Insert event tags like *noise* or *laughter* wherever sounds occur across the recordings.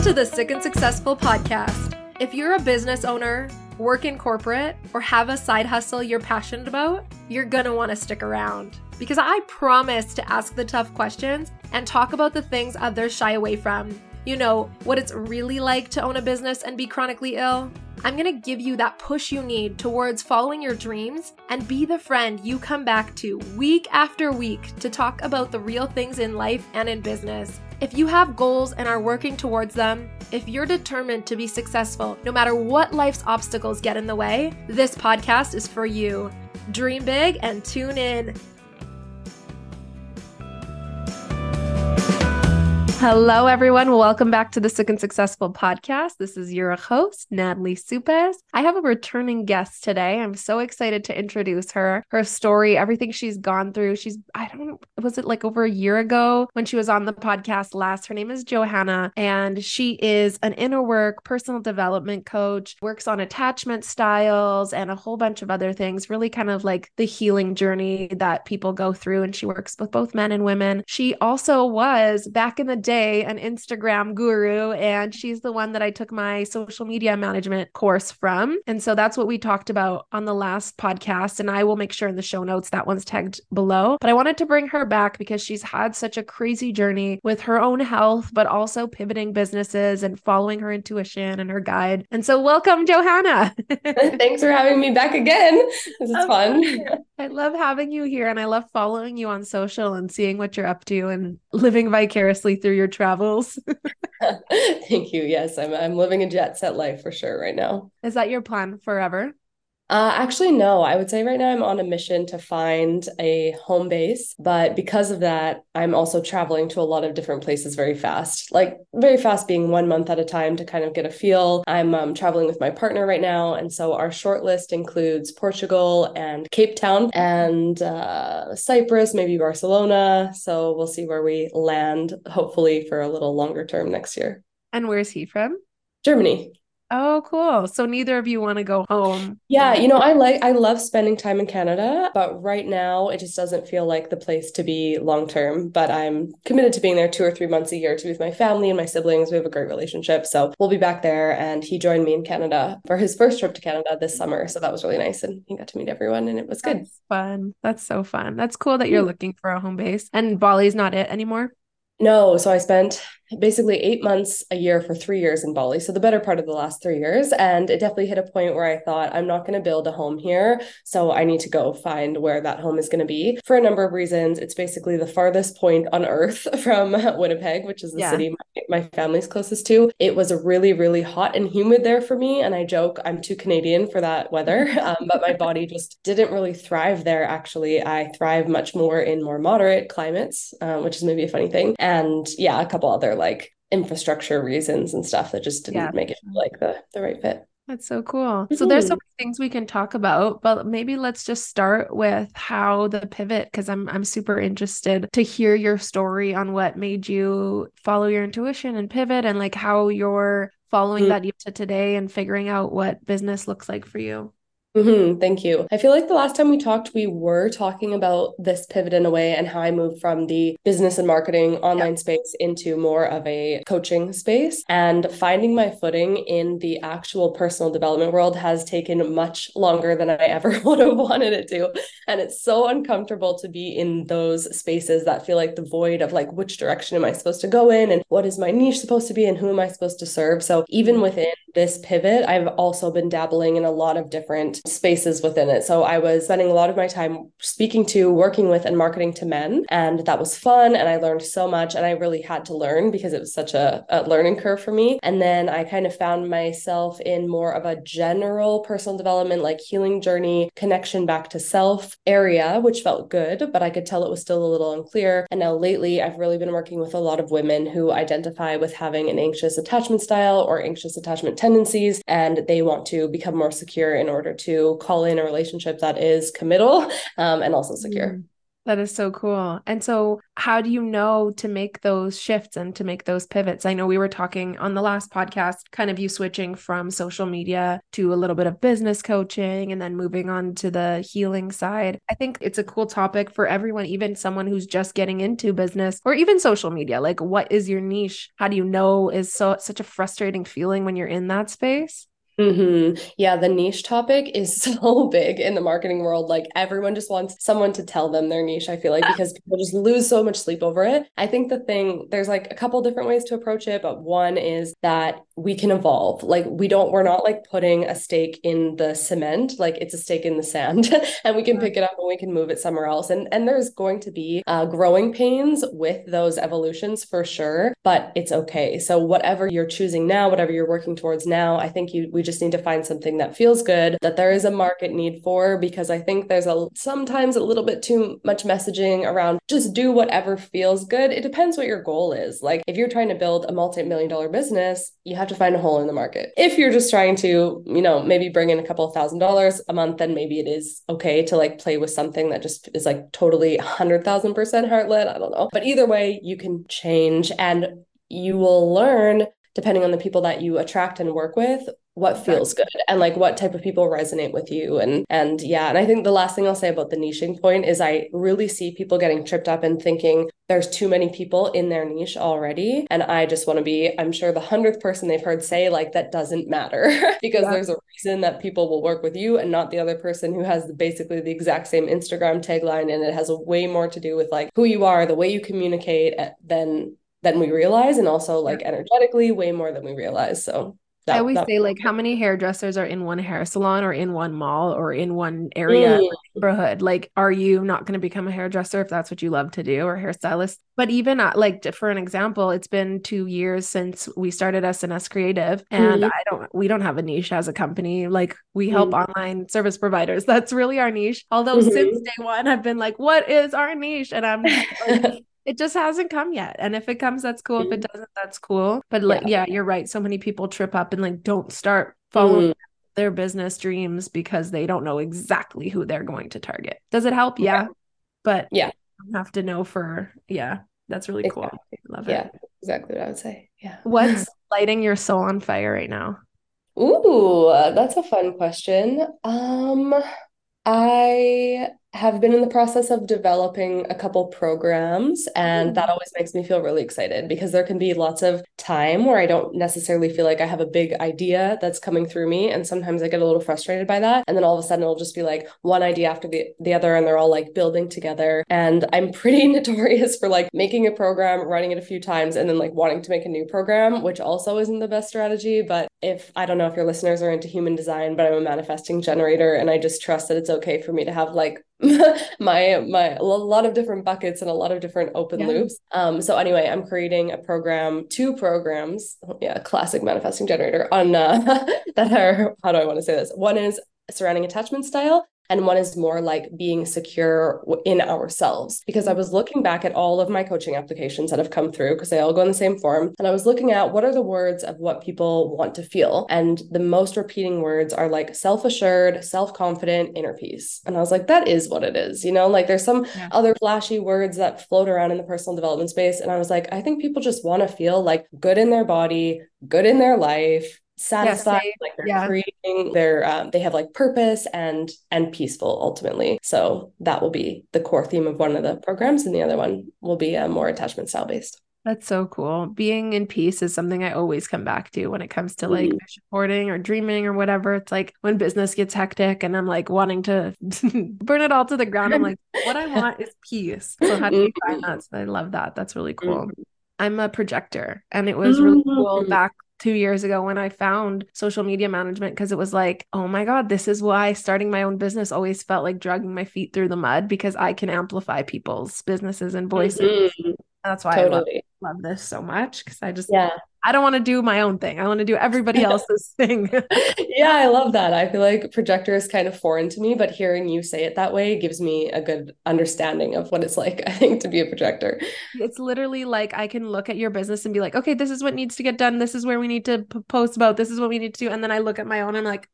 Welcome to the Sick and Successful podcast. If you're a business owner, work in corporate, or have a side hustle you're passionate about, you're gonna wanna stick around. Because I promise to ask the tough questions and talk about the things others shy away from. You know, what it's really like to own a business and be chronically ill. I'm gonna give you that push you need towards following your dreams and be the friend you come back to week after week to talk about the real things in life and in business. If you have goals and are working towards them, if you're determined to be successful no matter what life's obstacles get in the way, this podcast is for you. Dream big and tune in. Hello, everyone. Welcome back to the Sick and Successful podcast. This is your host, Natalie Supes. I have a returning guest today. I'm so excited to introduce her, her story, everything she's gone through. She's, I don't, was it like over a year ago when she was on the podcast last? Her name is Johanna, and she is an inner work personal development coach, works on attachment styles and a whole bunch of other things, really kind of like the healing journey that people go through. And she works with both men and women. She also was back in the day an Instagram guru, and she's the one that I took my social media management course from. And so that's what we talked about on the last podcast. And I will make sure in the show notes that one's tagged below. But I wanted to bring her back because she's had such a crazy journey with her own health, but also pivoting businesses and following her intuition and her guide. And so, welcome, Johanna. *laughs* Thanks for having me back again. This is fun. I love having you here and I love following you on social and seeing what you're up to and living vicariously through your travels. *laughs* *laughs* Thank you. Yes, I'm I'm living a jet set life for sure right now. Is that your plan forever? Uh, actually, no. I would say right now I'm on a mission to find a home base. But because of that, I'm also traveling to a lot of different places very fast. Like, very fast being one month at a time to kind of get a feel. I'm um, traveling with my partner right now. And so our short list includes Portugal and Cape Town and uh, Cyprus, maybe Barcelona. So we'll see where we land, hopefully, for a little longer term next year. And where's he from? Germany. Oh, cool. So neither of you want to go home. Yeah, you know, I like I love spending time in Canada, but right now it just doesn't feel like the place to be long term. But I'm committed to being there two or three months a year to be with my family and my siblings. We have a great relationship. So we'll be back there. And he joined me in Canada for his first trip to Canada this summer. So that was really nice. And he got to meet everyone and it was good. That's fun. That's so fun. That's cool that you're mm. looking for a home base. And Bali's not it anymore. No, so I spent basically eight months a year for three years in Bali. So the better part of the last three years. And it definitely hit a point where I thought, I'm not going to build a home here. So I need to go find where that home is going to be for a number of reasons. It's basically the farthest point on earth *laughs* from *laughs* Winnipeg, which is the yeah. city my, my family's closest to. It was really, really hot and humid there for me. And I joke, I'm too Canadian for that weather. *laughs* Um, but my body just didn't really thrive there, actually. I thrive much more in more moderate climates, uh, which is maybe a funny thing. And yeah, a couple other like infrastructure reasons and stuff that just didn't yeah. make it like the the right fit. That's so cool. Mm-hmm. So there's so mm-hmm. many things we can talk about, but maybe let's just start with how the pivot because I'm I'm super interested to hear your story on what made you follow your intuition and pivot and like how you're following mm-hmm. that to today and figuring out what business looks like for you. Mm-hmm, thank you. I feel like the last time we talked, we were talking about this pivot in a way and how I moved from the business and marketing online space into more of a coaching space. And finding my footing in the actual personal development world has taken much longer than I *laughs* ever would have wanted it to. And it's so uncomfortable to be in those spaces that feel like the void of like, which direction am I supposed to go in? And what is my niche supposed to be? And who am I supposed to serve? So even within this pivot, I've also been dabbling in a lot of different spaces within it. So I was spending a lot of my time speaking to, working with, and marketing to men. And that was fun. And I learned so much. And I really had to learn because it was such a, a learning curve for me. And then I kind of found myself in more of a general personal development, like healing journey, connection back to self area, which felt good, but I could tell it was still a little unclear. And now lately, I've really been working with a lot of women who identify with having an anxious attachment style or anxious attachment tendencies, and they want to become more secure in order to to call in a relationship that is committal um, and also secure. Mm. That is so cool. And so, how do you know to make those shifts and to make those pivots? I know we were talking on the last podcast, kind of you switching from social media to a little bit of business coaching and then moving on to the healing side. I think it's a cool topic for everyone, even someone who's just getting into business or even social media. Like, what is your niche? How do you know is so such a frustrating feeling when you're in that space? Mm-hmm. Yeah, the niche topic is *laughs* so big in the marketing world. Like everyone just wants someone to tell them their niche, I feel like, *laughs* because people just lose so much sleep over it. I think the thing, there's like a couple different ways to approach it, but one is that we can evolve. Like we don't, we're not like putting a stake in the cement, like it's a stake in the sand *laughs* and we can pick it up and we can move it somewhere else. And and there's going to be uh, growing pains with those evolutions for sure, but it's okay. So whatever you're choosing now, whatever you're working towards now, I think you we just need to find something that feels good, that there is a market need for, because I think there's a sometimes a little bit too much messaging around just do whatever feels good. It depends what your goal is. Like if you're trying to build a multi-million dollar business, you have to find a hole in the market. If you're just trying to, you know, maybe bring in a couple of thousand dollars a month, then maybe it is okay to like play with something that just is like totally 100,000% heart led. I don't know. But either way, you can change and you will learn depending on the people that you attract and work with what feels good and like what type of people resonate with you. And and yeah and i think the last thing i'll say about the niching point is i really see people getting tripped up and thinking there's too many people in their niche already. And i just want to be i'm sure the hundredth person they've heard say like that doesn't matter *laughs* because yeah. there's a reason that people will work with you and not the other person who has basically the exact same instagram tagline and it has a way more to do with like who you are the way you communicate eh, than than we realize and also like energetically way more than we realize so that, I always that, say like how many hairdressers are in one hair salon or in one mall or in one area mm. neighborhood? Like, are you not going to become a hairdresser if that's what you love to do or hairstylist? But even at, like for an example, it's been two years since we started SNS Creative, and mm. I don't we don't have a niche as a company. Like we help mm. online service providers. *laughs* That's really our niche. Although mm-hmm. since day one, I've been like, what is our niche? And I'm like, *laughs* it just hasn't come yet. And if it comes, that's cool. If it mm-hmm. doesn't, that's cool. But like, yeah, yeah you're right. So many people trip up and like don't start following mm. their business dreams because they don't know exactly who they're going to target. Does it help? Yeah. yeah. But yeah, have to know for yeah. That's really exactly. cool. Love it. Yeah, exactly what I would say. Yeah. What's *laughs* lighting your soul on fire right now? Ooh, that's a fun question. Um, I have been in the process of developing a couple programs and that mm-hmm. always makes me feel really excited because there can be lots of time where I don't necessarily feel like I have a big idea that's coming through me and sometimes I get a little frustrated by that and then all of a sudden it'll just be like one idea after the, the other and they're all like building together and I'm pretty *laughs* notorious for like making a program running it a few times and then like wanting to make a new program which also isn't the best strategy but if I don't know if your listeners are into human design but I'm a manifesting generator and I just trust that it's okay for me to have like *laughs* my my a lot of different buckets and a lot of different open yeah. loops. Um, so anyway, I'm creating a program, two programs, yeah, classic manifesting generator on uh, *laughs* that are how do I want to say this? One is surrounding attachment style and one is more like being secure in ourselves. Because i was looking back at all of my coaching applications that have come through because they all go in the same form and i was looking at what are the words of what people want to feel and the most repeating words are like self-assured self-confident inner peace. And i was like that is what it is you know? Like there's some yeah. other flashy words that float around in the personal development space and i was like i think people just want to feel like good in their body good in their life satisfied yeah, like they're yeah. creating their um, they have like purpose and and peaceful ultimately. So that will be the core theme of one of the programs and the other one will be uh, more attachment style based. That's so cool. Being in peace is something i always come back to when it comes to like mm-hmm. or dreaming or whatever. It's like when business gets hectic and i'm like wanting to *laughs* burn it all to the ground i'm like what i want is peace. So how do you find that so i love that. That's really cool. Mm-hmm. I'm a projector and it was really cool mm-hmm. back two years ago when I found social media management because it was like, oh my God, this is why starting my own business always felt like dragging my feet through the mud because I can amplify people's businesses and voices. Mm-hmm. That's why totally. I love, love this so much because I just yeah I don't want to do my own thing. I want to do everybody *laughs* else's thing. *laughs* yeah, I love that. I feel like projector is kind of foreign to me, but hearing you say it that way gives me a good understanding of what it's like, *laughs* I think, to be a projector. It's literally like I can look at your business and be like, okay, this is what needs to get done. This is where we need to post about. This is what we need to do. And then I look at my own and I'm like,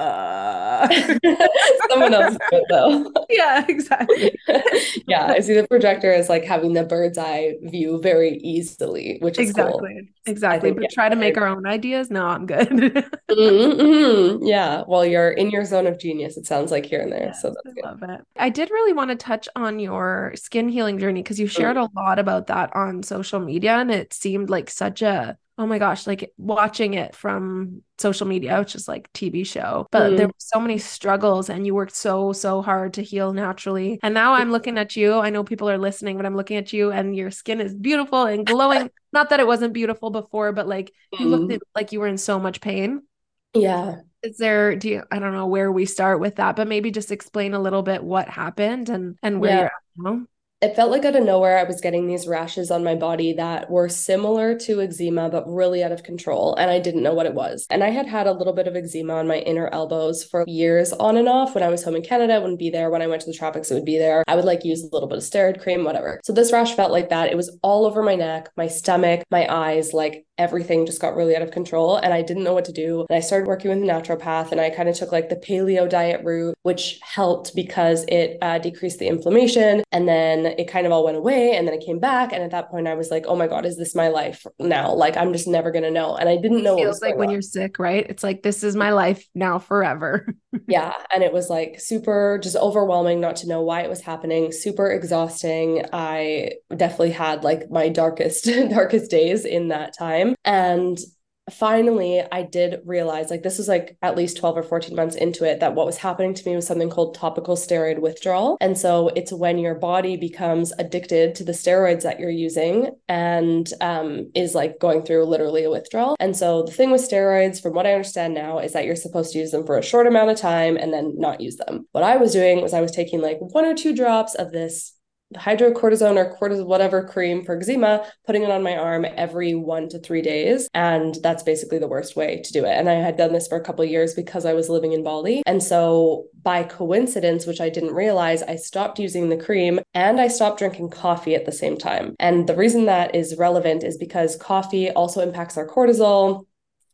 uh *laughs* someone else it though. *laughs* Yeah, exactly. *laughs* yeah, I see the projector as like having the bird's eye view very easily, which is exactly. Cool. Exactly. Think, but yeah, try to make our own ideas. No, I'm good. mm-hmm, mm-hmm. Yeah. Well, you're in your zone of genius, it sounds like here and there. Yes, so that's good. love it. I did really want to touch on your skin healing journey because you shared mm-hmm. a lot about that on social media and it seemed like such a oh my gosh, like watching it from social media, which is like TV show, but mm. there were so many struggles and you worked so, so hard to heal naturally. And now I'm looking at you. I know people are listening, but I'm looking at you and your skin is beautiful and glowing. *laughs* Not that it wasn't beautiful before, but like you looked mm. like you were in so much pain. Yeah. Is there do you I don't know where we start with that, but maybe just explain a little bit what happened and and where yeah. It felt like out of nowhere I was getting these rashes on my body that were similar to eczema, but really out of control. And I didn't know what it was. And I had had a little bit of eczema on my inner elbows for years on and off. When I was home in Canada, it wouldn't be there. When I went to the tropics, it would be there. I would like use a little bit of steroid cream, whatever. So this rash felt like that. It was all over my neck, my stomach, my eyes, like everything just got really out of control and I didn't know what to do. And I started working with a naturopath and I kind of took like the paleo diet route, which helped because it uh, decreased the inflammation. And then it kind of all went away. And then it came back. And at that point, I was like, oh my God, is this my life now? Like, I'm just never going to know. And I didn't know. It feels like when on. you're sick, right? It's like, this is my life now forever. *laughs* yeah. And it was like super just overwhelming not to know why it was happening, super exhausting. I definitely had like my darkest, *laughs* darkest days in that time. And finally i did realize like this was like at least 12 or 14 months into it that what was happening to me was something called topical steroid withdrawal. And so it's when your body becomes addicted to the steroids that you're using and um, is like going through literally a withdrawal. And so the thing with steroids from what i understand now is that you're supposed to use them for a short amount of time and then not use them. What i was doing was i was taking like one or two drops of this hydrocortisone or cortisone, whatever cream for eczema, putting it on my arm every one to three days. And that's basically the worst way to do it. And I had done this for a couple years because I was living in Bali. And so by coincidence, which I didn't realize, I stopped using the cream and I stopped drinking coffee at the same time. And the reason that is relevant is because coffee also impacts our cortisol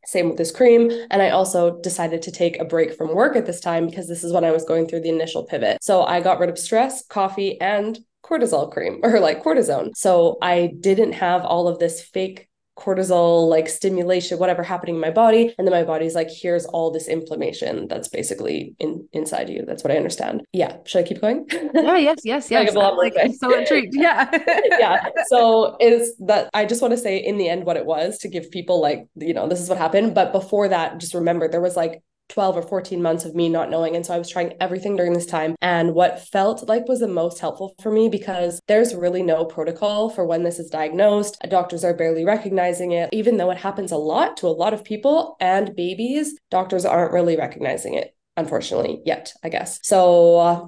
same with this cream. And I also decided to take a break from work at this time because this is when I was going through the initial pivot. So I got rid of stress, coffee, and cortisol cream *laughs* or like cortisone. So I didn't have all of this fake cortisol like stimulation whatever happening in my body. And then my body's like here's all this inflammation that's basically in inside you. That's what i understand. Yeah. Should i keep going? Yeah yes yes *laughs* yes. like, I'm so intrigued. Yeah. *laughs* Yeah. So is that i just want to say in the end what it was to give people like you know this is what happened. But before that just remember there was like 12 or 14 months of me not knowing. And so I was trying everything during this time. And what felt like was the most helpful for me because there's really no protocol for when this is diagnosed. Doctors are barely recognizing it, even though it happens a lot to a lot of people and babies, doctors aren't really recognizing it. Unfortunately, yet, I guess. So, uh,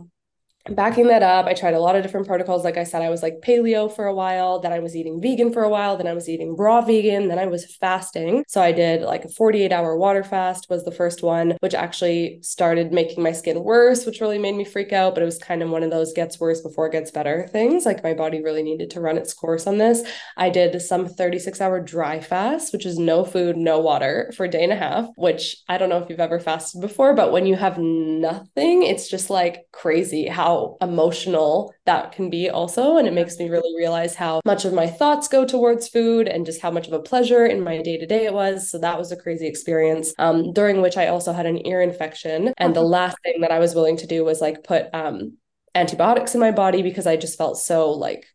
backing that up, I tried a lot of different protocols. Like I said, I was like paleo for a while, then I was eating vegan for a while, then I was eating raw vegan, then I was fasting. So I did like a 48 hour water fast was the first one, which actually started making my skin worse, which really made me freak out. But it was kind of one of those gets worse before it gets better things. Like my body really needed to run its course on this. I did some 36 hour dry fast, which is no food, no water for a day and a half, which I don't know if you've ever fasted before, but when you have nothing, it's just like crazy how emotional that can be also. And it makes me really realize how much of my thoughts go towards food and just how much of a pleasure in my day to day it was. So that was a crazy experience, um, during which I also had an ear infection. And the last thing that I was willing to do was like put um, antibiotics in my body because I just felt so like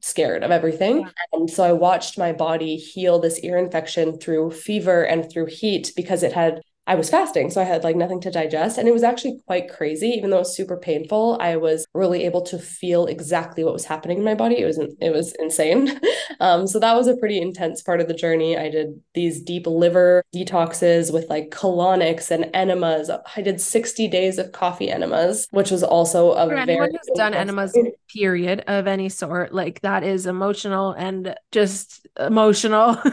scared of everything. And so I watched my body heal this ear infection through fever and through heat because it had I was fasting, so I had like nothing to digest. And it was actually quite crazy, even though it was super painful. I was really able to feel exactly what was happening in my body. It was it was insane. *laughs* um, so that was a pretty intense part of the journey. I did these deep liver detoxes with like colonics and enemas. I did 60 days of coffee enemas, which was also a For very anyone who's done enemas period of any sort, like that is emotional and just emotional. *laughs*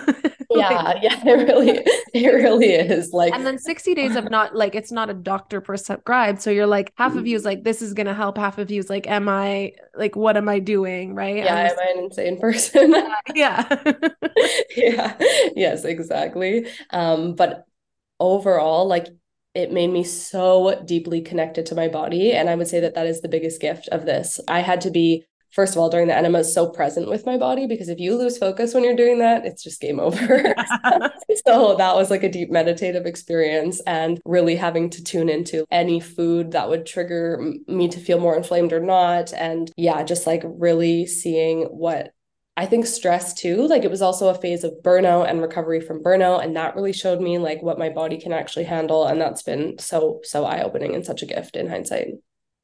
yeah, yeah, *laughs* it really it really is. Like and then 60 days of *laughs* not like it's not a doctor prescribed. So you're like half of you is like this is gonna help, half of you is like, Am I like what am I doing? Right. Yeah, am I an insane person? *laughs* *laughs* yeah. yeah. Yes, exactly. Um, but overall, like it made me so deeply connected to my body. And I would say that that is the biggest gift of this. I had to be first of all, during the enemas, so present with my body because if you lose focus when you're doing that, it's just game over. *laughs* *laughs* so that was like a deep meditative experience and really having to tune into any food that would trigger me to feel more inflamed or not. And yeah, just like really seeing what I think stress too, like it was also a phase of burnout and recovery from burnout. And that really showed me like what my body can actually handle. And that's been so, so eye opening and such a gift in hindsight.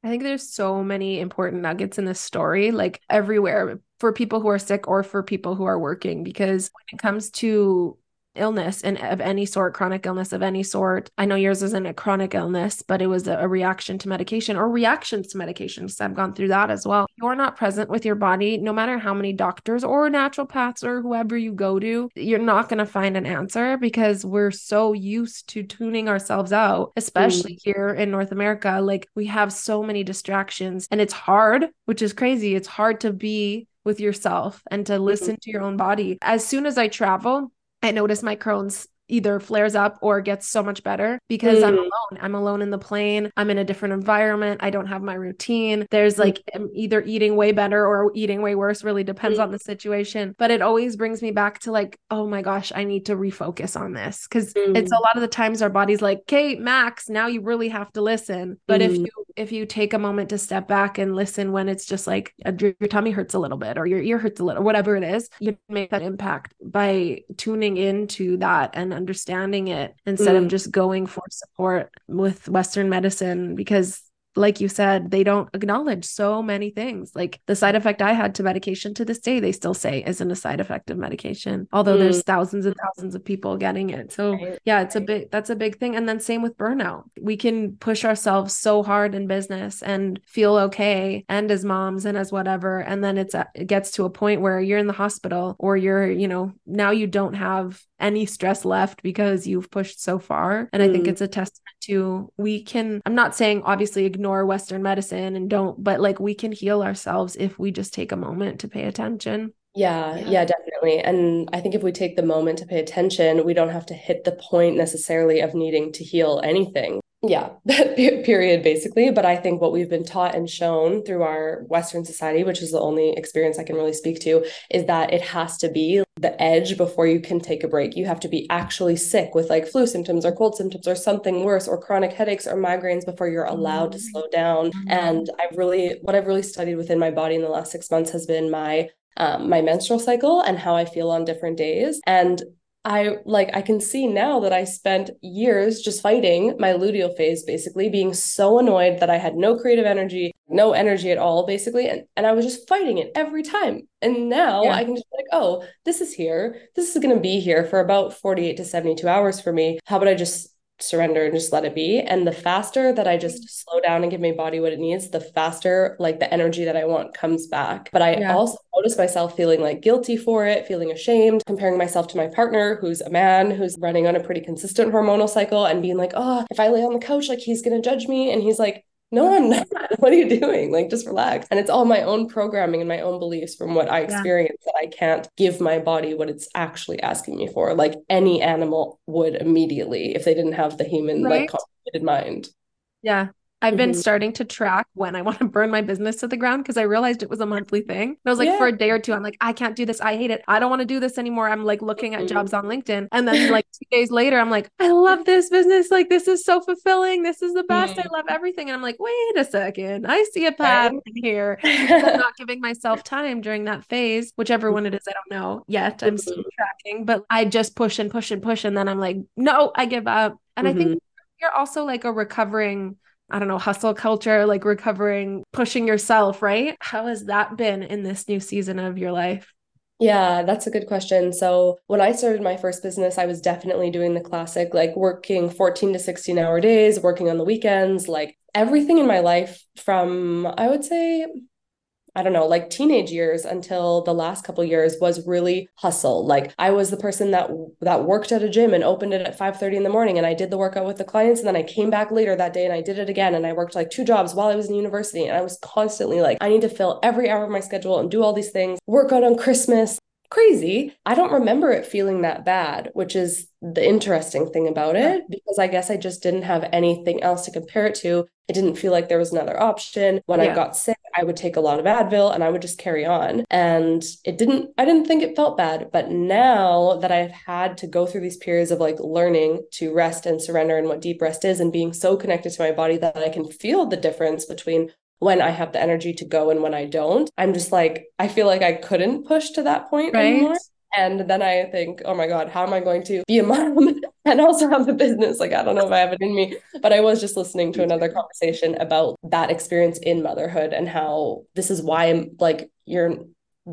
I think there's so many important nuggets in this story, like everywhere for people who are sick or for people who are working, because when it comes to illness and of any sort, chronic illness of any sort. I know yours isn't a chronic illness, but it was a, a reaction to medication or reactions to medication. So I've gone through that as well. You're not present with your body, no matter how many doctors or naturopaths or whoever you go to, you're not going to find an answer because we're so used to tuning ourselves out, especially mm. here in North America. Like we have so many distractions and it's hard, which is crazy. It's hard to be with yourself and to mm-hmm. listen to your own body. As soon as I travel, I notice my Crohn's either flares up or gets so much better because mm. I'm alone. I'm alone in the plane. I'm in a different environment. I don't have my routine. There's mm. like I'm either eating way better or eating way worse, really depends mm. on the situation. But it always brings me back to like, oh my gosh, I need to refocus on this. Cause it's a mm. lot of the times our body's like, okay, Max, now you really have to listen. But if mm. you if you take a moment to step back and listen when it's just like a, your tummy hurts a little bit or your ear hurts a little, whatever it is, you make that impact by tuning into that and understanding it instead mm. of just going for support with Western medicine because like you said, they don't acknowledge so many things. Like the side effect I had to medication to this day, they still say isn't a side effect of medication, although mm. there's thousands and thousands of people getting it. So right. yeah, it's a big that's a big thing. And then same with burnout. We can push ourselves so hard in business and feel okay and as moms and as whatever. And then it's a, it gets to a point where you're in the hospital or you're, you know, now you don't have any stress left because you've pushed so far. And I think mm. it's a testament to we can, I'm not saying obviously ignore Western medicine and don't, but like we can heal ourselves if we just take a moment to pay attention. Yeah, yeah, yeah, definitely. And I think if we take the moment to pay attention, we don't have to hit the point necessarily of needing to heal anything yeah *laughs* that period basically but i think what we've been taught and shown through our western society which is the only experience i can really speak to is that it has to be the edge before you can take a break you have to be actually sick with like flu symptoms or cold symptoms or something worse or chronic headaches or migraines before you're allowed to slow down mm-hmm. and i've really what i've really studied within my body in the last six months has been my um, my menstrual cycle and how I feel on different days. And I like I can see now that I spent years just fighting my luteal phase, basically being so annoyed that I had no creative energy, no energy at all, basically. And, and I was just fighting it every time. And now yeah. I can just be like, oh, this is here. This is gonna be here for about 48 to 72 hours for me. How about I just surrender and just let it be. And the faster that I mm-hmm. just slow down and give my body what it needs, the faster like the energy that I want comes back. But I yeah. also notice myself feeling like guilty for it, feeling ashamed, comparing myself to my partner who's a man who's running on a pretty consistent hormonal cycle and being like, oh, if I lay on the couch, like he's going to judge me. And he's like, no, I'm not. *laughs* What are you doing? Like, just relax. And it's all my own programming and my own beliefs from what I experience yeah. that I can't give my body what it's actually asking me for, like any animal would immediately if they didn't have the human right? like complicated mind. Yeah. I've been mm-hmm. starting to track when I want to *laughs* burn my business to the ground because I realized it was a monthly thing. And I was like, yeah. for a day or two, I'm like, I can't do this. I hate it. I don't want to do this anymore. I'm like looking at mm-hmm. jobs on LinkedIn. And then *laughs* like two days later, I'm like, I love this business. Like, this is so fulfilling. This is the best. Mm-hmm. I love everything. And I'm like, wait a second. I see a pattern here. I'm not *laughs* giving myself time during that phase, whichever one it is. I don't know yet. I'm still mm-hmm. tracking, but I just push and push and push. And then I'm like, no, I give up. And I think mm-hmm. you're also like a recovering I don't know, hustle culture, like recovering, pushing yourself, right? How has that been in this new season of your life? Yeah, that's a good question. So, when I started my first business, I was definitely doing the classic, like working 14 to 16 hour days, working on the weekends, like everything in my life from, I would say, I don't know, like teenage years until the last couple years was really hustle. Like I was the person that that worked at a gym and opened it at 5 30 in the morning and I did the workout with the clients and then I came back later that day and I did it again and I worked like two jobs while I was in university and I was constantly like I need to fill every hour of my schedule and do all these things. Work out on Christmas, crazy. I don't remember it feeling that bad, which is the interesting thing about it because I guess I just didn't have anything else to compare it to. It didn't feel like there was another option. When yeah. I got sick, I would take a lot of Advil and I would just carry on. And it didn't, I didn't think it felt bad. But now that I've had to go through these periods of like learning to rest and surrender and what deep rest is and being so connected to my body that I can feel the difference between when I have the energy to go and when I don't. I'm just like, I feel like I couldn't push to that point right. anymore. And then I think, oh my God, how am I going to be a mom *laughs* and also have a business? Like, I don't know if I have it in me. But I was just listening to another conversation about that experience in motherhood and how this is why I'm like, you're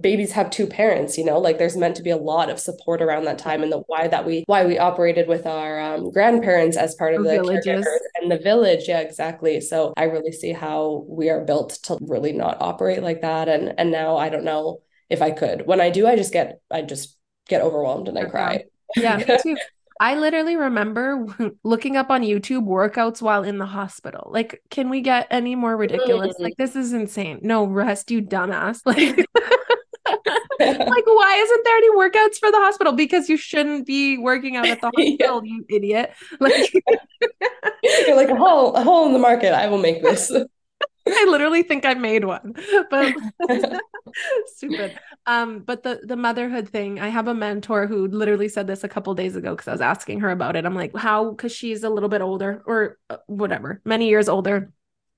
babies have two parents you know? Like there's meant to be a lot of support around that time and the why that we why we operated with our um, grandparents as part of the, caregivers and the village. Yeah exactly. So i really see how we are built to really not operate like that. And and now i don't know if i could when i do i just get i just get overwhelmed and i cry yeah me too *laughs* I literally remember *laughs* looking up on YouTube workouts while in the hospital. Like, can we get any more ridiculous? Mm. Like, this is insane. No, rest, you dumbass. *laughs* Like, like, why isn't there any workouts for the hospital? Because you shouldn't be working out at the hospital, yeah. you idiot. Like you're like a hole, a hole in the market. I will make this. *laughs* I literally think I made one, but *laughs* *laughs* stupid. Um, but the the motherhood thing, I have a mentor who literally said this a couple days ago because I was asking her about it. I'm like, how? Because she's a little bit older, or uh, whatever, many years older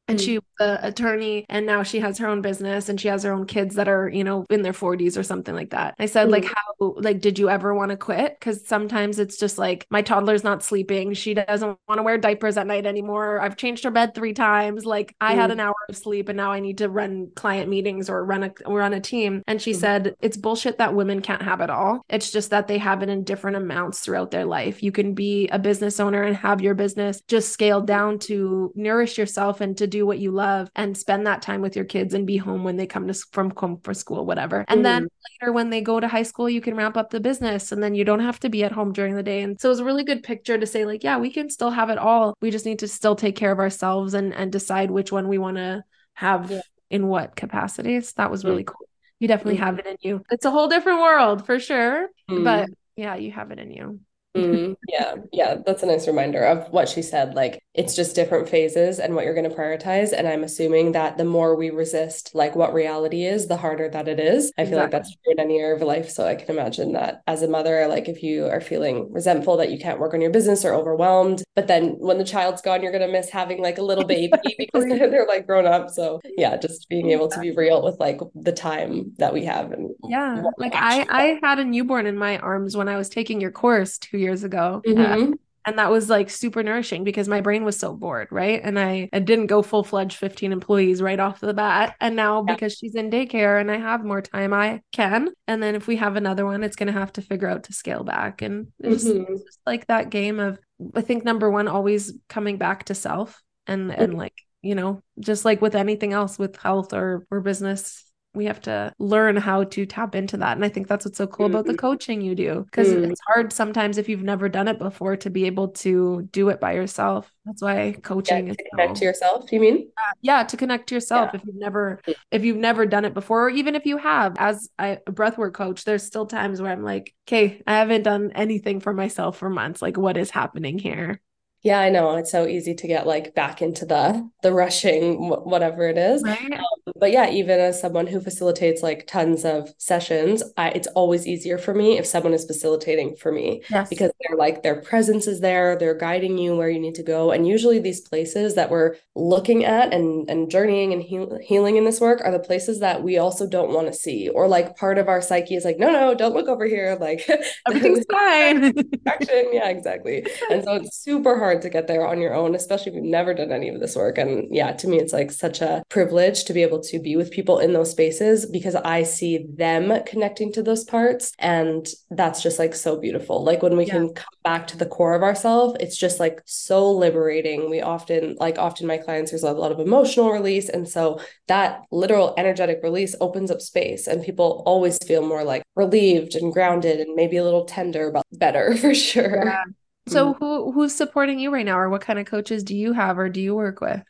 and she mm. was an attorney and now she has her own business and she has her own kids that are you know in their 40s or something like that i said mm. like how like did you ever want to quit because sometimes it's just like my toddler's not sleeping she doesn't want to wear diapers at night anymore i've changed her bed three times like i mm. had an hour of sleep and now i need to run client meetings or run a run a team and she mm. said it's bullshit that women can't have it all it's just that they have it in different amounts throughout their life you can be a business owner and have your business just scaled down to nourish yourself and to do what you love and spend that time with your kids and be home when they come to from home for school, whatever. And mm. then later when they go to high school, you can ramp up the business and then you don't have to be at home during the day. And so it was a really good picture to say, like, yeah, we can still have it all. We just need to still take care of ourselves and and decide which one we want to have yeah. in what capacities. That was really mm. cool. You definitely mm. have it in you. It's a whole different world for sure. But mm. yeah, you have it in you. Mm-hmm. Yeah, yeah, that's a nice reminder of what she said. Like, it's just different phases and what you're going to prioritize. And I'm assuming that the more we resist, like what reality is, the harder that it is. I feel exactly. like that's true in any area of life. So I can imagine that as a mother, like if you are feeling resentful that you can't work on your business or overwhelmed, but then when the child's gone, you're going to miss having like a little baby *laughs* because they're, they're like grown up. So yeah, just being able to be real with like the time that we have and yeah, like I I had a newborn in my arms when I was taking your course two years ago. Mm-hmm. Uh, and that was like super nourishing because my brain was so bored right and i, I didn't go full-fledged 15 employees right off the bat and now yeah. because she's in daycare and i have more time i can and then if we have another one it's going to have to figure out to scale back and it's, mm-hmm. it's just like that game of i think number one always coming back to self and mm-hmm. and like you know just like with anything else with health or or business we have to learn how to tap into that. And I think that's what's so cool mm-hmm. about the mm-hmm. coaching you do because mm-hmm. it's hard sometimes if you've never done it before to be able to do it by yourself. That's why coaching yeah, to connect so, to yourself. You mean? Uh, yeah, to connect to yourself. Yeah. If you've never, mm. if you've never done it before, or even if you have, as I, a breathwork coach, there's still times where I'm like, okay, I haven't done anything for myself for months. Like, what is happening here? Yeah, I know. It's so easy to get like back into the the rushing whatever it is. Right. Um, but yeah, even as someone who facilitates like tons of sessions, I, it's always easier for me if someone is facilitating for me yes. because they're like their presence is there, they're guiding you where you need to go. And usually these places that we're looking at and and journeying and heal, healing in this work are the places that we also don't want to see or like part of our psyche is like, no, no, don't look over here. Like *laughs* everything's *laughs* fine. Action. Yeah, exactly. And so it's super hard hard to get there on your own, especially if you've never done any of this work. And yeah, to me, it's like such a privilege to be able to be with people in those spaces because I see them connecting to those parts. And that's just like so beautiful. Like when we yeah. can come back to the core of ourselves, it's just like so liberating. We often, like, often my clients, there's a lot of emotional release. And so that literal energetic release opens up space, and people always feel more like relieved and grounded and maybe a little tender but better *laughs* for sure. Yeah. So mm. who who's supporting you right now or what kind of coaches do you have or do you work with?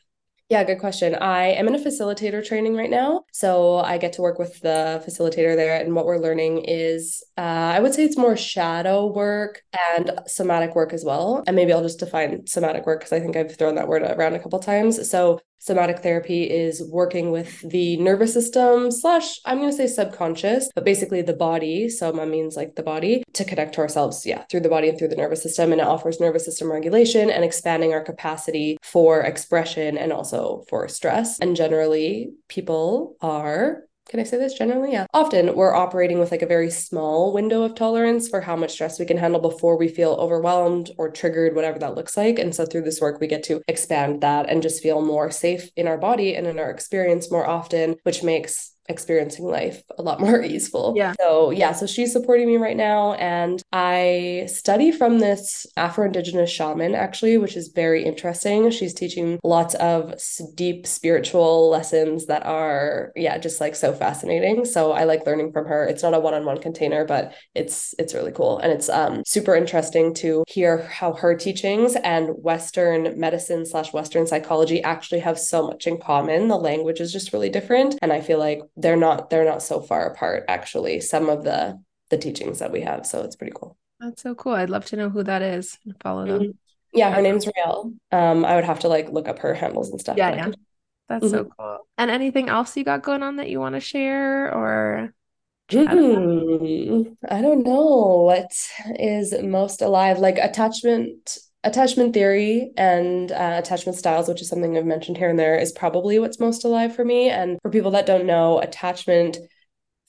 Yeah, good question. I am in a facilitator training right now. So I get to work with the facilitator there. And what we're learning is, uh, I would say it's more shadow work and somatic work as well. And maybe I'll just define somatic work because I think I've thrown that word around a couple times. So somatic therapy is working with the nervous system slash i'm going to say subconscious but basically the body soma means like the body to connect to ourselves. Yeah through the body and through the nervous system and it offers nervous system regulation and expanding our capacity for expression and also for stress. And generally people are can I say this generally? Yeah. Often we're operating with like a very small window of tolerance for how much stress we can handle before we feel overwhelmed or triggered, whatever that looks like. And so through this work, we get to expand that and just feel more safe in our body and in our experience more often, which makes experiencing life a lot *laughs* more easeful. Yeah. So yeah, so she's supporting me right now. And I study from this Afro-Indigenous shaman actually, which is very interesting. She's teaching lots of deep spiritual lessons that are, yeah, just like so fascinating. So I like learning from her. It's not a one-on-one container, but it's it's really cool. And it's um super interesting to hear how her teachings and Western medicine slash Western psychology actually have so much in common. The language is just really different. And I feel like they're not they're not so far apart actually some of the the teachings that we have so it's pretty cool that's so cool i'd love to know who that is and follow them mm-hmm. yeah her name's Riel um i would have to like look up her handles and stuff yeah, yeah. that's mm-hmm. so cool and anything else you got going on that you want to share or mm-hmm. I don't know what is most alive like attachment attachment theory and uh, attachment styles, which is something I've mentioned here and there, is probably what's most alive for me. And for people that don't know, attachment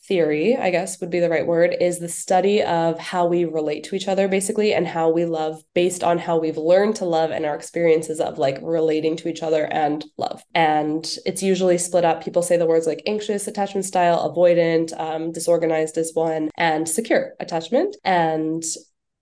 theory, I guess would be the right word, is the study of how we relate to each other, basically, and how we love based on how we've learned to love and our experiences of like relating to each other and love. And it's usually split up. People say the words like anxious attachment style, avoidant, um, disorganized is one, and secure attachment. And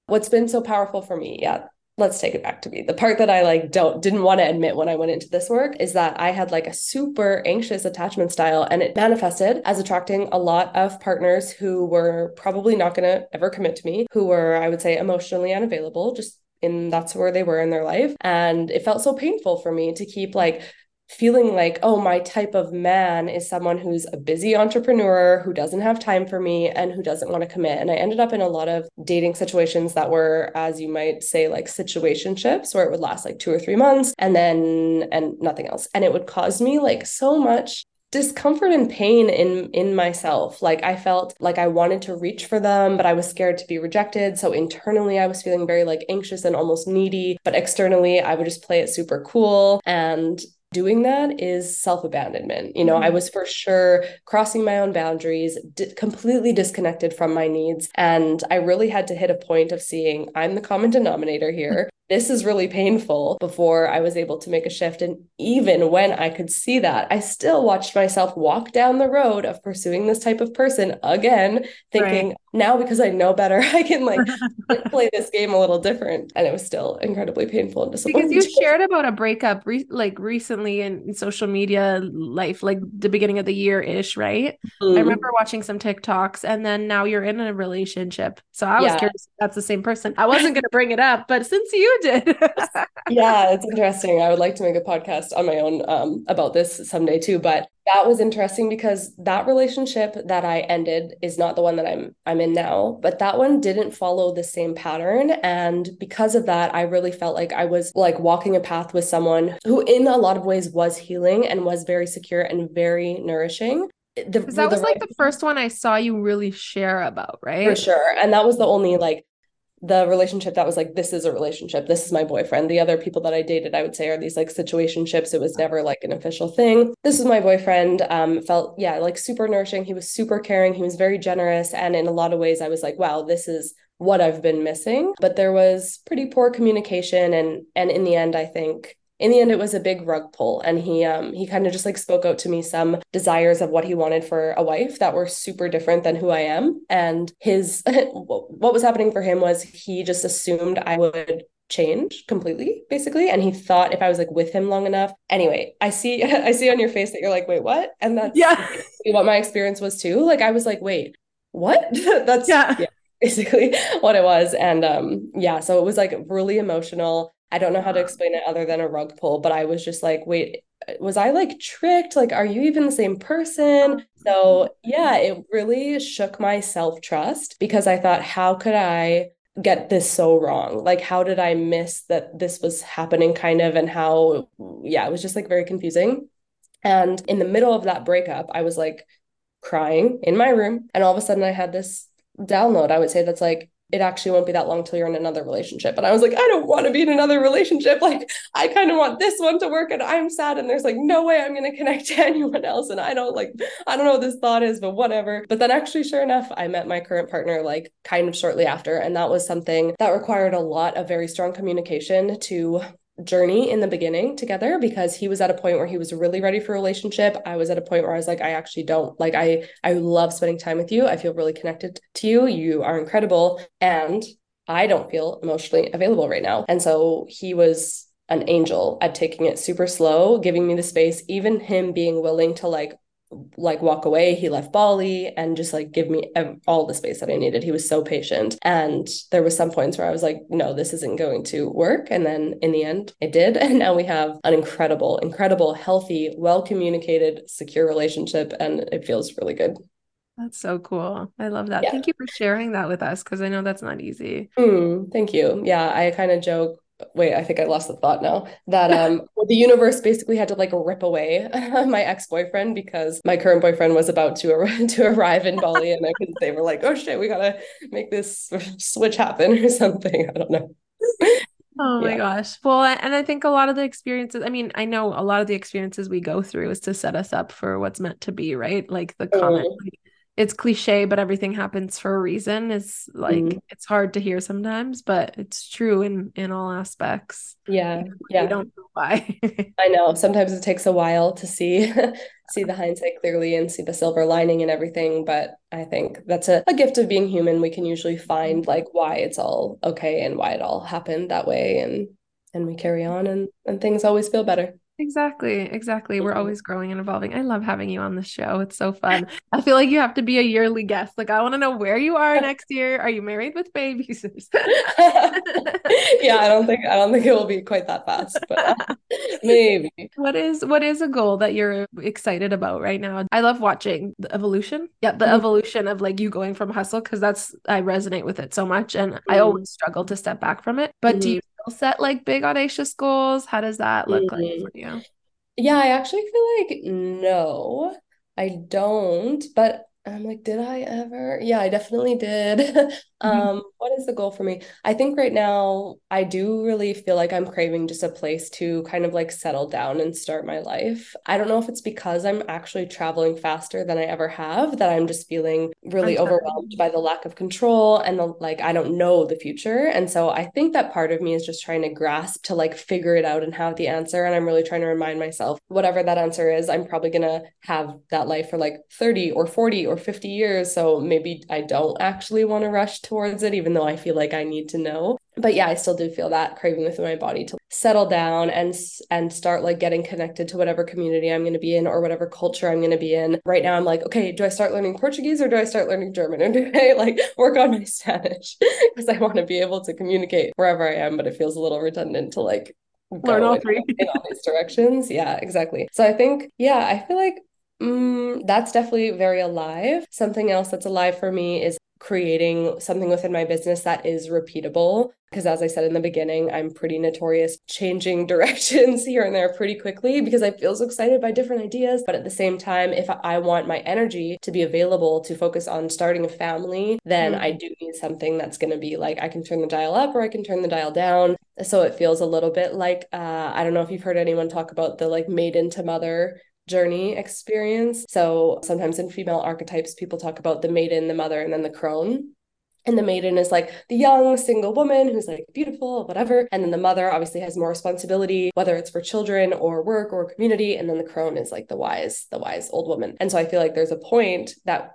what's been so powerful for me, yeah, let's take it back to me. The part that I like don't didn't want to admit when I went into this work is that I had like a super anxious attachment style and it manifested as attracting a lot of partners who were probably not going to ever commit to me, who were I would say emotionally unavailable, just in that's where they were in their life and it felt so painful for me to keep like feeling like, oh, my type of man is someone who's a busy entrepreneur who doesn't have time for me and who doesn't want to commit. And I ended up in a lot of dating situations that were, as you might say, like situationships where it would last like two or three months and then and nothing else. And it would cause me like so much discomfort and pain in in myself like i felt like i wanted to reach for them but i was scared to be rejected so internally i was feeling very like anxious and almost needy but externally i would just play it super cool and doing that is self abandonment. You know, mm-hmm. I was for sure crossing my own boundaries, di- completely disconnected from my needs. And I really had to hit a point of seeing I'm the common denominator here this is really painful before I was able to make a shift. And even when I could see that, I still watched myself walk down the road of pursuing this type of person again, thinking right. now because I know better, *laughs* I can like *laughs* play this game a little different. And it was still incredibly painful and disappointing. Because you shared about a breakup re- like recently in social media life, like the beginning of the year ish, right? Mm-hmm. I remember watching some TikToks and then now you're in a relationship. So I was yeah. curious that's the same person. I wasn't going to bring it up, but since you did. *laughs* yeah, it's interesting. I would like to make a podcast on my own um, about this someday too. But that was interesting because that relationship that I ended is not the one that I'm I'm in now. But that one didn't follow the same pattern, and because of that, I really felt like I was like walking a path with someone who, in a lot of ways, was healing and was very secure and very nourishing. The, that was like the first one I saw you really share about, right? For sure. And that was the only like the relationship that was like this is a relationship. This is my boyfriend. The other people that i dated i would say are these like situationships. It was never like an official thing. This is my boyfriend um felt yeah like super nourishing. He was super caring. He was very generous. And in a lot of ways i was like wow this is what i've been missing. But there was pretty poor communication. And and in the end i think in the end it was a big rug pull and he um he kind of just like spoke out to me some desires of what he wanted for a wife that were super different than who I am and his *laughs* what was happening for him was he just assumed I would change completely basically and he thought if i was like with him long enough anyway i see *laughs* i see on your face that you're like wait what? And that's yeah. what my experience was too like i was like wait what? *laughs* That's yeah. yeah basically what it was and um yeah so it was like really emotional I don't know how to explain it other than a rug pull, but I was just like, wait, was I like tricked? Like, are you even the same person? So, yeah, it really shook my self trust because I thought, how could I get this so wrong? Like, how did I miss that this was happening, kind of, and how, yeah, it was just like very confusing. And in the middle of that breakup, I was like crying in my room. And all of a sudden, I had this download, I would say, that's like, it actually won't be that long till you're in another relationship. And I was like, I don't want to be in another relationship. *laughs* Like, I kind of want this one to work and I'm sad. And there's like, no way I'm going to connect *laughs* to anyone else. And I don't like, I don't know what this thought is, but whatever. But then actually, sure enough, I met my current partner like kind of shortly after. And that was something that required a lot of very strong communication to journey in the beginning together because he was at a point where he was really ready for a relationship. I was at a point where I was like, I actually don't like I I love spending time with you. I feel really connected to you. You are incredible. And I don't feel emotionally available right now. And so he was an angel at taking it super slow, giving me the space, even him being willing to like like walk away he left bali and just like give me all the space that i needed he was so patient and there was some points where i was like no this isn't going to work and then in the end it did *laughs* and now we have an incredible incredible healthy well communicated secure relationship and it feels really good that's so cool. I love that. Yeah. Thank you for sharing that with us because I know that's not easy. Mm, thank you. Yeah, I kind of joke wait i think i lost the thought now that um *laughs* the universe basically had to like rip away *laughs* my ex-boyfriend because my current boyfriend was about to, ar- *laughs* to arrive in bali and I could, they were like oh shit we gotta make this switch happen or something i don't know Oh my yeah. gosh. Well, and I think a lot of the experiences, I mean, I know a lot of the experiences we go through is to set us up for what's meant to be, right? Like the comment, mm. like, it's cliche, but everything happens for a reason. It's like mm. it's hard to hear sometimes, but it's true in in all aspects. Yeah, yeah. You don't know why. *laughs* I know. Sometimes it takes a while to see *laughs* see the hindsight clearly and see the silver lining and everything. But I think that's a, a gift of being human. We can usually find like why it's all okay and why it all happened that way, and and we carry on, and and things always feel better. Exactly, exactly. We're always growing and evolving. I love having you on the show. It's so *laughs* fun. I feel like you have to be a yearly guest. Like I want to know where you are *laughs* next year. Are you married with babies? *laughs* yeah, I don't think I don't think it will be quite that fast, but uh, maybe. What is what is a goal that you're excited about right now? I love watching the evolution. Yeah, the mm-hmm. evolution of like you going from hustle because that's I resonate with it so much and mm-hmm. I always struggle to step back from it. But mm-hmm. do you set like big audacious goals? How does that look mm-hmm. like for you? Yeah, I actually feel like no, I don't. But I'm like, did I ever? Yeah, I definitely did. *laughs* mm-hmm. um, what is the goal for me? I think right now I do really feel like I'm craving just a place to kind of like settle down and start my life. I don't know if it's because I'm actually traveling faster than I ever have that I'm just feeling really overwhelmed by the lack of control and the like I don't know the future. And so I think that part of me is just trying to grasp to like figure it out and have the answer. And I'm really trying to remind myself whatever that answer is, I'm probably gonna have that life for like 30 or 40 or or 50 years. So maybe I don't actually want to rush towards it, even though I feel like I need to know. But yeah, I still do feel that craving within my body to settle down and and start like getting connected to whatever community I'm going to be in or whatever culture I'm going to be in. Right now, I'm like, okay, do I start learning Portuguese or do I start learning German? Or do *laughs* I like work on my *laughs* Spanish because I want to be able to communicate wherever I am? But it feels a little redundant to like learn all three in all these directions. Yeah, exactly. So I think, yeah, I feel like Mm, that's definitely very alive. Something else that's alive for me is creating something within my business that is repeatable. Because as I said in the beginning, I'm pretty notorious *laughs* changing *laughs* directions here and there pretty quickly because I feel so excited by different ideas. But at the same time, if I want my energy to be available to focus on starting a family, then mm. I do need something that's going to be like I can turn the dial up or I can turn the dial down. So it feels a little bit like uh, I don't know if you've heard anyone talk about the like maiden to mother journey experience. So sometimes in female archetypes, people talk about the maiden, the mother, and then the crone. And the maiden is like the young single woman who's like beautiful, whatever. And then the mother obviously has more responsibility, whether it's for children or work or community. And then the crone is like the wise, the wise old woman. And so I feel like there's a point that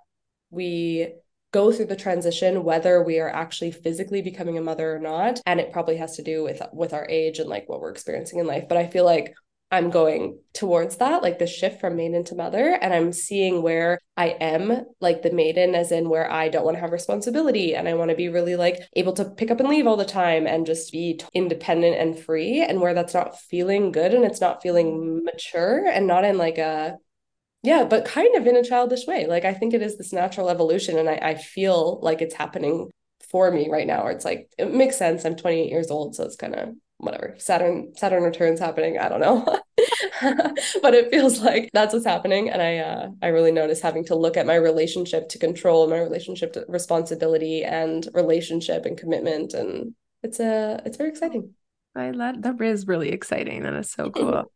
we go through the transition whether we are actually physically becoming a mother or not and it probably has to do with with our age and like what we're experiencing in life but i feel like I'm going towards that, like the shift from maiden to mother. And I'm seeing where I am like the maiden, as in where I don't want to have responsibility and I want to be really like able to pick up and leave all the time and just be independent and free. And where that's not feeling good and it's not feeling mature and not in like a, yeah, but kind of in a childish way. Like I think it is this natural evolution. And I, I feel like it's happening for me right now, or it's like, it makes sense. I'm 28 years old. So it's kind of whatever saturn saturn returns happening i don't know *laughs* but it feels like that's what's happening and i uh, i really notice having to look at my relationship to control my relationship to responsibility and relationship and commitment and it's a uh, it's very exciting i love that is really exciting that is so cool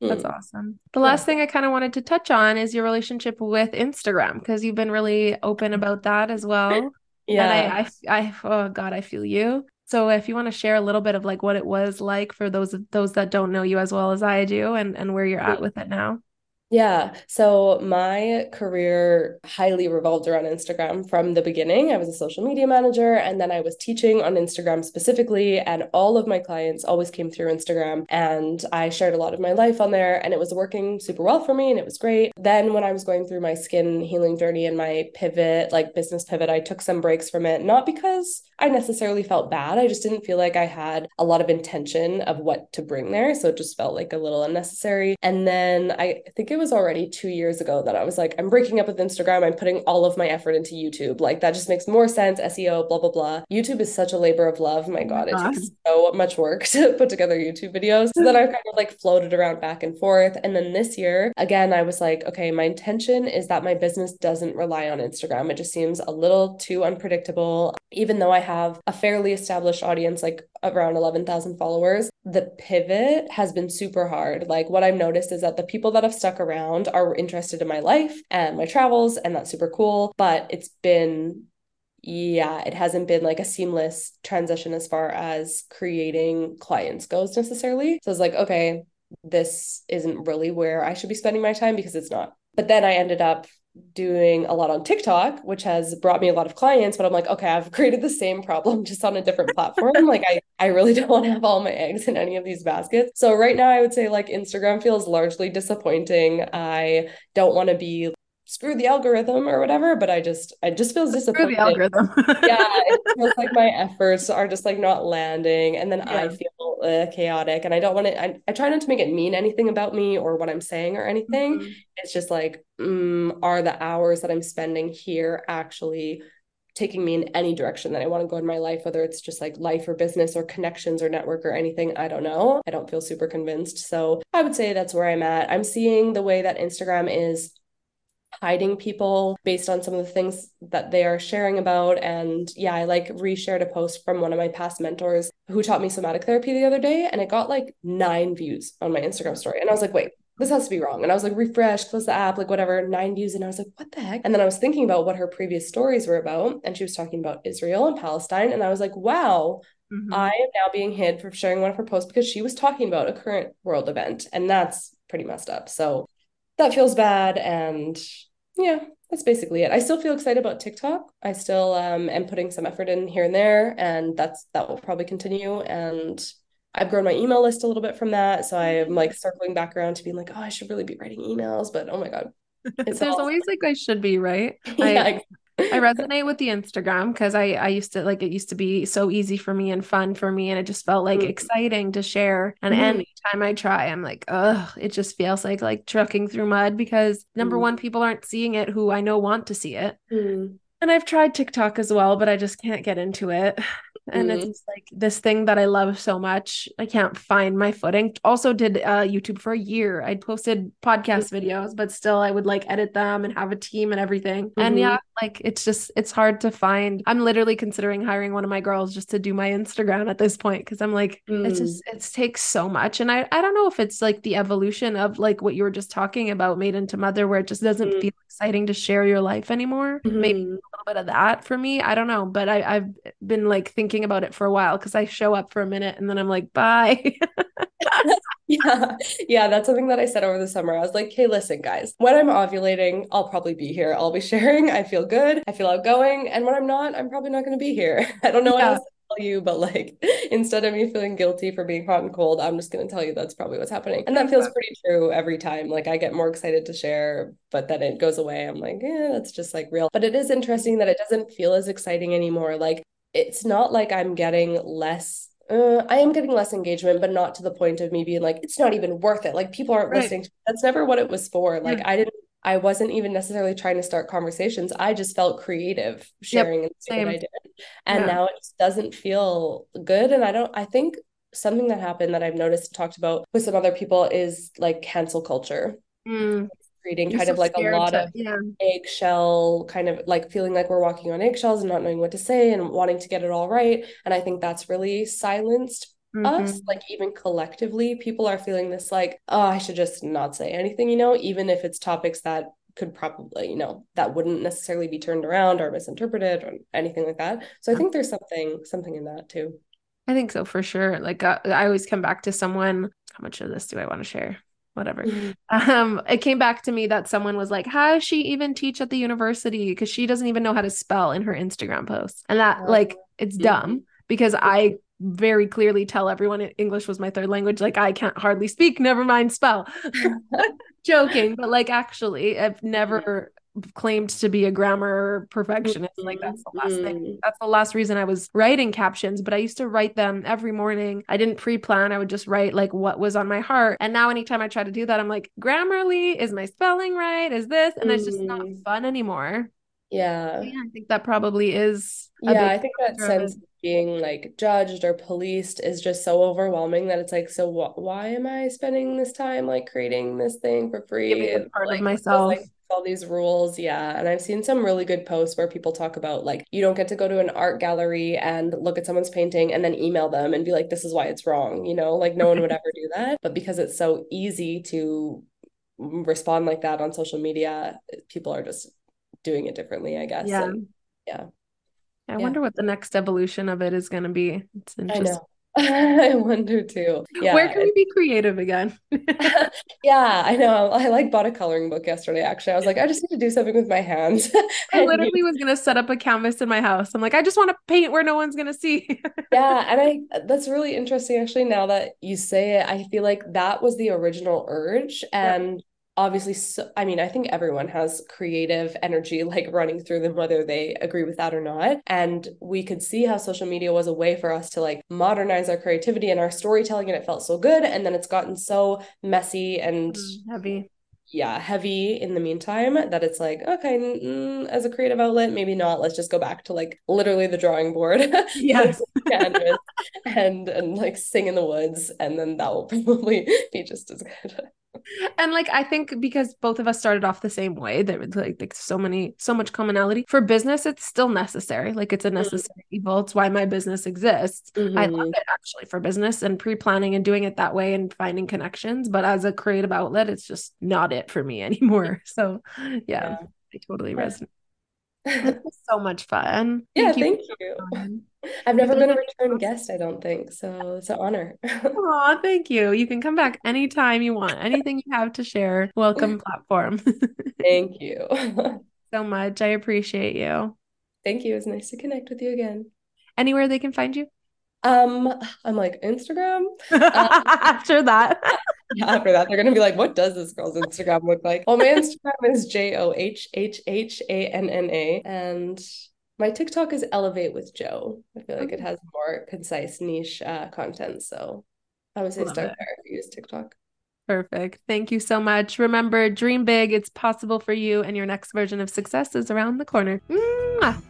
that's mm. awesome. The last thing I kind of wanted to touch on is your relationship with Instagram because you've been really open about that as well. *laughs* Yeah. And I, I, I, oh God, I feel you. So if you want to share a little bit of like what it was like for those those that don't know you as well as I do and and where you're at with it now. Yeah. So my career highly revolved around Instagram from the beginning. I was a social media manager and then I was teaching on Instagram specifically. And all of my clients always came through Instagram. And I shared a lot of my life on there and it was working super well for me and it was great. Then when I was going through my skin healing journey and my pivot, like business pivot, I took some breaks from it, not because I necessarily felt bad. I just didn't feel like I had a lot of intention of what to bring there. So it just felt like a little unnecessary. And then I think it was already two years ago that I was like, I'm breaking up with Instagram. I'm putting all of my effort into YouTube. Like that just makes more sense. SEO, blah, blah, blah. YouTube is such a labor of love. My God, it takes so much work *laughs* to put together YouTube videos. So then I've kind of like floated around back and forth. And then this year, again, I was like, okay, my intention is that my business doesn't rely on Instagram. It just seems a little too unpredictable. Even though I have a fairly established audience, like around 11,000 followers, the pivot has been super hard. Like what I've noticed is that the people that have stuck around are interested in my life and my travels, and that's super cool. But it's been yeah, it hasn't been like a seamless transition as far as creating clients goes necessarily. So it's like, okay, this isn't really where I should be spending my time because it's not. But then I ended up doing a lot on TikTok, which has brought me a lot of clients, but I'm like, okay, I've *laughs* created the same problem just on a different platform. like I, I really *laughs* don't want to have all my eggs in any of these baskets. So right now I would say like Instagram feels largely disappointing. I don't want to be screw the algorithm or whatever but i just i just feels disappointed screw the algorithm yeah *laughs* it feels like my efforts are just like not landing and then yeah. i feel uh, chaotic and i don't want to I, I try not to make it mean anything about me or what i'm saying or anything mm-hmm. it's just like mm, are the hours that i'm spending here actually taking me in any direction that I want to go in my life, whether it's just like life or business or connections or network or anything. I don't know. I don't feel super convinced. So I would say that's where I'm at. I'm seeing the way that Instagram is hiding people based on some of the things that they are sharing about. And yeah, I like reshared a post from one of my past mentors who taught me somatic therapy the other day, and it got like nine views on my Instagram story. And I was like, wait, this has to be wrong. And I was like, refresh, close the app, like whatever, nine views. And I was like, what the heck? And then I was thinking about what her previous stories were about. And she was talking about Israel and Palestine. And I was like, wow, mm-hmm. I am now being hid for sharing one of her posts because she was talking about a current world event. And that's pretty messed up. So that feels bad. And yeah, that's basically it. I still feel excited about TikTok. I still um, am putting some effort in here and there, and that's that will probably continue. And I've grown my email list a little bit from that, so I'm like circling back around to being like, oh, I should really be writing emails, but oh my god, *laughs* it's there's always like I should be right. *laughs* yeah, I, I resonate with the Instagram because I I used to like it used to be so easy for me and fun for me and it just felt like mm. exciting to share. And mm. anytime I try, I'm like, ugh, it just feels like like trucking through mud because number mm. one, people aren't seeing it who I know want to see it. Mm. And I've tried TikTok as well, but I just can't get into it and mm-hmm. it's like this thing that I love so much. I can't find my footing. Also did uh, YouTube for a year. I'd posted podcast mm-hmm. videos, but still I would like edit them and have a team and everything. Mm-hmm. And yeah, like it's just it's hard to find. I'm literally considering hiring one of my girls just to do my Instagram at this point because I'm like mm. it's just it takes so much. And I I don't know if it's like the evolution of like what you were just talking about, maiden to mother, where it just doesn't mm. feel exciting to share your life anymore. Maybe mm-hmm. a little bit of that for me. I don't know, but I I've been like thinking about it for a while because I show up for a minute and then I'm like, bye. *laughs* *laughs* yeah. Yeah. That's something that I said over the summer. I was like, hey, listen, guys, when I'm ovulating, I'll probably be here. I'll be *laughs* sharing. I feel good. I feel outgoing. And when I'm not, I'm probably not going to be here. I don't know yeah. what else to tell you, but like instead of me feeling guilty for being hot and cold, I'm just gonna tell you that's probably what's happening. And that feels pretty true every time. Like I get more excited to share, but then it goes away. I'm like, yeah, that's just like real. But it is interesting that it doesn't feel as exciting anymore. Like it's not like I'm getting less uh, I am getting less engagement, but not to the point of me being like, it's not even worth it. Like people aren't right. listening. That's never what it was for. Like yeah. I didn't I wasn't even necessarily trying to start conversations. I just felt creative sharing yep, and I did. And yeah. now it just doesn't feel good. And I don't, I think something that happened that I've noticed talked about with some other people is like cancel culture. Mm. Creating kind so of like a lot to, of yeah. eggshell, kind of like feeling like we're walking on eggshells and not knowing what to say and wanting to get it all right. And I think that's really silenced Mm-hmm. us like even collectively people are feeling this like oh i should just not say anything you know even if it's topics that could probably you know that wouldn't necessarily be turned around or misinterpreted or anything like that so i think there's something something in that too i think so for sure like uh, i always come back to someone how much of this do i want to share whatever mm-hmm. um it came back to me that someone was like how does she even teach at the university because she doesn't even know how to spell in her instagram posts and that like it's mm-hmm. dumb because i very clearly tell everyone English was my third language. Like I can't hardly speak, never mind spell. *laughs* Joking, but like actually, I've never claimed to be a grammar perfectionist. Like that's the last thing. Mm-hmm. That's the last reason I was writing captions, but I used to write them every morning. I didn't pre-plan. I would just write like what was on my heart. And now anytime I try to do that, I'm like, Grammarly, is my spelling right? Is this? And mm. it's just not mm. fun anymore. Yeah. yeah. I think that probably is. Yeah, I think that sense of being like judged or policed is just so overwhelming that it's like, so wh- why am I spending this time like creating this thing for free? Part like, of myself. Like, all these rules yeah and i've seen some really good posts where people talk about like you don't get to go to an art gallery and look at someone's painting and then email them and be like this is why it's wrong you know like no one would ever do that but because it's so easy to respond like that on social media people are just doing it differently, I guess. Yeah. And, yeah. I yeah. wonder what the next evolution of it is going to be. It's interesting. *laughs* I wonder too. Yeah. Where can we be creative again? *laughs* *laughs* yeah, I know. I like bought a coloring book yesterday. Actually, I was like, I just need to do something with my hands. I literally was gonna set up a canvas in my house. I'm like, I just want to paint where no one's gonna see. yeah, and I that's really interesting. Actually, now that you say it, I feel like that was the original urge, and obviously so, i mean i think everyone has creative energy *laughs* like running through them whether they agree with that or not. And we could see how social media was a way for us to like modernize our creativity and our storytelling and it felt so good. And then it's gotten so messy and mm, heavy. Yeah heavy in the meantime that it's like okay mm, as a creative outlet maybe not. Let's just go back to like literally the drawing board. *laughs* *laughs* Yes and and like sing in the woods and then that will probably be just as good and like I think because both of us started off the same way, there was like, like so many, so much commonality. For business, it's still necessary. Like it's a mm-hmm. necessary mm-hmm. evil. It's why my business exists. Mm-hmm. I love it actually for business and pre-planning and doing it that way and finding connections. But as a creative outlet, it's just not it for me *laughs* anymore. So yeah, yeah. I totally resonate. So much fun. Yeah, thank, thank you. you. *laughs* I've never been a return guest, I don't think. So it's an honor. *laughs* Oh, thank you. You can come back anytime you want. Anything you have to share, welcome platform. *laughs* thank you so much. I appreciate you. Thank you. It's nice to connect with you again. Anywhere they can find you? Um, I'm like Instagram. Um, after that. *laughs* after that, they're gonna be like, what does this girl's Instagram look like? Well, my Instagram is J O H H H A N N A. And my TikTok is Elevate with Jo. I feel like it has more concise niche uh, content. So I would say Love start it. there if you use TikTok. Perfect. Thank you so much. Remember, dream big. It's possible for you, and your next version of success is around the corner. Mwah!